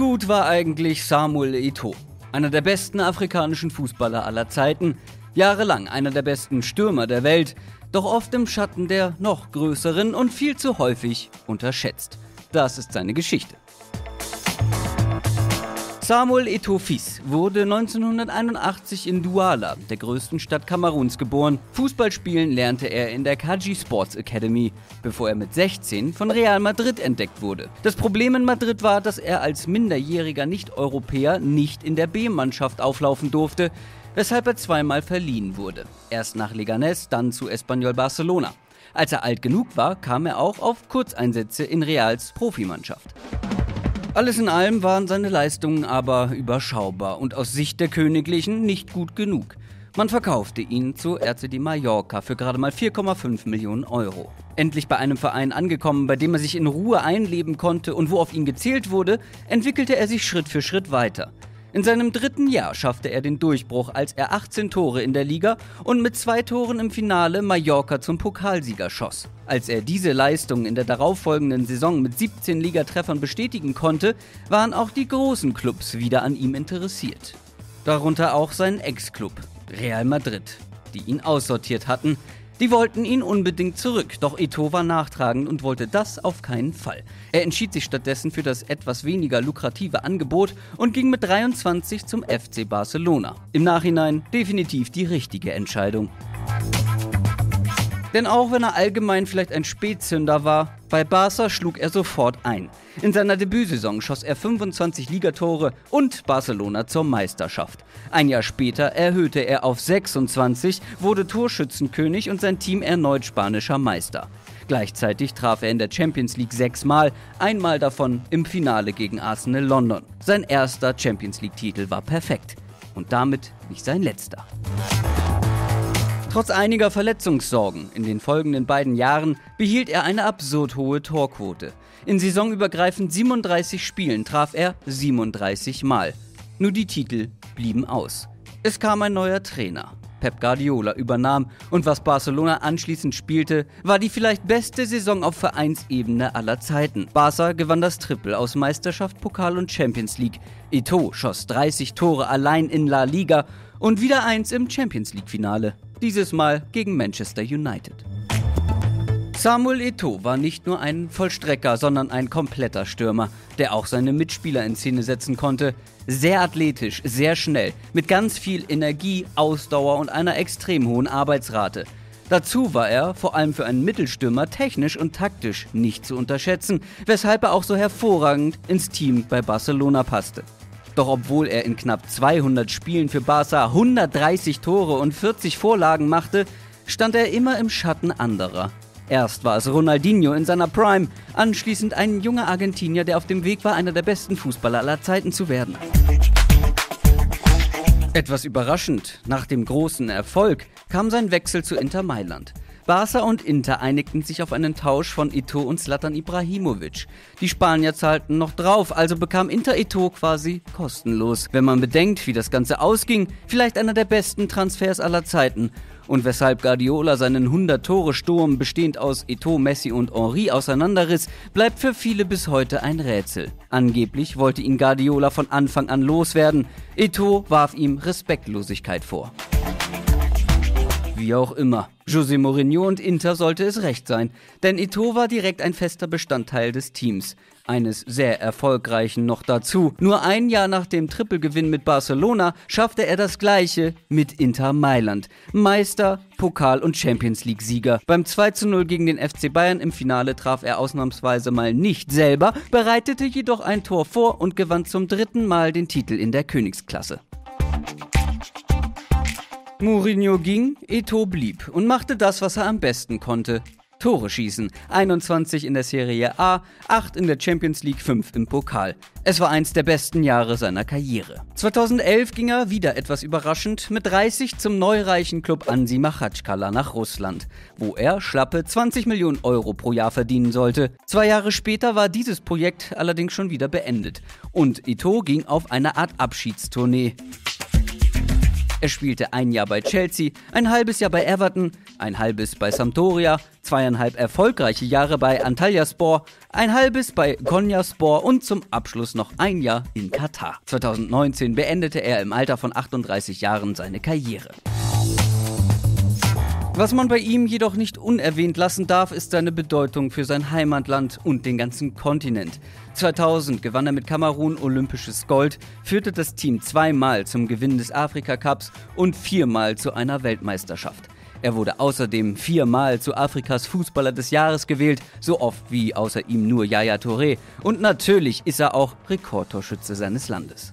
gut war eigentlich Samuel Eto'o? Einer der besten afrikanischen Fußballer aller Zeiten, jahrelang einer der besten Stürmer der Welt, doch oft im Schatten der noch größeren und viel zu häufig unterschätzt. Das ist seine Geschichte. Samuel Eto'o Fils wurde 1981 in Douala, der größten Stadt Kameruns, geboren. Fußballspielen lernte er in der Kaji Sports Academy, bevor er mit 16 von Real Madrid entdeckt wurde. Das Problem in Madrid war, dass er als minderjähriger Nicht-Europäer nicht in der B-Mannschaft auflaufen durfte, weshalb er zweimal verliehen wurde. Erst nach Leganés, dann zu Espanyol Barcelona. Als er alt genug war, kam er auch auf Kurzeinsätze in Reals Profimannschaft. Alles in allem waren seine Leistungen aber überschaubar und aus Sicht der Königlichen nicht gut genug. Man verkaufte ihn zu RCD Mallorca für gerade mal 4,5 Millionen Euro. Endlich bei einem Verein angekommen, bei dem er sich in Ruhe einleben konnte und wo auf ihn gezählt wurde, entwickelte er sich Schritt für Schritt weiter. In seinem dritten Jahr schaffte er den Durchbruch, als er 18 Tore in der Liga und mit zwei Toren im Finale Mallorca zum Pokalsieger schoss. Als er diese Leistung in der darauffolgenden Saison mit 17 Ligatreffern bestätigen konnte, waren auch die großen Clubs wieder an ihm interessiert. Darunter auch sein Ex-Club, Real Madrid, die ihn aussortiert hatten, die wollten ihn unbedingt zurück, doch Eto war nachtragend und wollte das auf keinen Fall. Er entschied sich stattdessen für das etwas weniger lukrative Angebot und ging mit 23 zum FC Barcelona. Im Nachhinein definitiv die richtige Entscheidung. Denn auch wenn er allgemein vielleicht ein Spätzünder war, bei Barca schlug er sofort ein. In seiner Debütsaison schoss er 25 Ligatore und Barcelona zur Meisterschaft. Ein Jahr später erhöhte er auf 26, wurde Torschützenkönig und sein Team erneut spanischer Meister. Gleichzeitig traf er in der Champions League sechsmal, einmal davon im Finale gegen Arsenal London. Sein erster Champions League-Titel war perfekt und damit nicht sein letzter. Trotz einiger Verletzungssorgen in den folgenden beiden Jahren behielt er eine absurd hohe Torquote. In saisonübergreifend 37 Spielen traf er 37 Mal. Nur die Titel blieben aus. Es kam ein neuer Trainer. Pep Guardiola übernahm und was Barcelona anschließend spielte, war die vielleicht beste Saison auf Vereinsebene aller Zeiten. Barca gewann das Triple aus Meisterschaft, Pokal und Champions League. Eto'o schoss 30 Tore allein in La Liga und wieder eins im Champions League Finale dieses Mal gegen Manchester United. Samuel Eto'o war nicht nur ein Vollstrecker, sondern ein kompletter Stürmer, der auch seine Mitspieler in Szene setzen konnte. Sehr athletisch, sehr schnell, mit ganz viel Energie, Ausdauer und einer extrem hohen Arbeitsrate. Dazu war er, vor allem für einen Mittelstürmer, technisch und taktisch nicht zu unterschätzen, weshalb er auch so hervorragend ins Team bei Barcelona passte. Doch obwohl er in knapp 200 Spielen für Barca 130 Tore und 40 Vorlagen machte, stand er immer im Schatten anderer. Erst war es Ronaldinho in seiner Prime, anschließend ein junger Argentinier, der auf dem Weg war, einer der besten Fußballer aller Zeiten zu werden. Etwas überraschend, nach dem großen Erfolg kam sein Wechsel zu Inter Mailand. Barca und Inter einigten sich auf einen Tausch von Ito und Slatan Ibrahimovic. Die Spanier zahlten noch drauf, also bekam Inter Ito quasi kostenlos. Wenn man bedenkt, wie das Ganze ausging, vielleicht einer der besten Transfers aller Zeiten. Und weshalb Guardiola seinen 100-Tore-Sturm bestehend aus Ito, Messi und Henri auseinanderriss, bleibt für viele bis heute ein Rätsel. Angeblich wollte ihn Guardiola von Anfang an loswerden. Ito warf ihm Respektlosigkeit vor. Wie auch immer. José Mourinho und Inter sollte es recht sein, denn Ito war direkt ein fester Bestandteil des Teams. Eines sehr erfolgreichen noch dazu. Nur ein Jahr nach dem Trippelgewinn mit Barcelona schaffte er das gleiche mit Inter Mailand. Meister, Pokal- und Champions League-Sieger. Beim 2 0 gegen den FC Bayern im Finale traf er ausnahmsweise mal nicht selber, bereitete jedoch ein Tor vor und gewann zum dritten Mal den Titel in der Königsklasse. Mourinho ging, Eto blieb und machte das, was er am besten konnte. Tore schießen. 21 in der Serie A, 8 in der Champions League, 5 im Pokal. Es war eins der besten Jahre seiner Karriere. 2011 ging er wieder etwas überraschend mit 30 zum neureichen Club Ansi Machatschkala nach Russland, wo er schlappe 20 Millionen Euro pro Jahr verdienen sollte. Zwei Jahre später war dieses Projekt allerdings schon wieder beendet und Ito ging auf eine Art Abschiedstournee. Er spielte ein Jahr bei Chelsea, ein halbes Jahr bei Everton, ein halbes bei Sampdoria, zweieinhalb erfolgreiche Jahre bei Antalyaspor, ein halbes bei Konyaspor und zum Abschluss noch ein Jahr in Katar. 2019 beendete er im Alter von 38 Jahren seine Karriere. Was man bei ihm jedoch nicht unerwähnt lassen darf, ist seine Bedeutung für sein Heimatland und den ganzen Kontinent. 2000 gewann er mit Kamerun olympisches Gold, führte das Team zweimal zum Gewinn des Afrika Cups und viermal zu einer Weltmeisterschaft. Er wurde außerdem viermal zu Afrikas Fußballer des Jahres gewählt, so oft wie außer ihm nur Yaya Touré. Und natürlich ist er auch Rekordtorschütze seines Landes.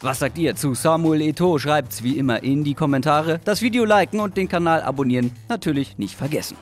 Was sagt ihr zu Samuel Eto? Schreibt's wie immer in die Kommentare. Das Video liken und den Kanal abonnieren natürlich nicht vergessen.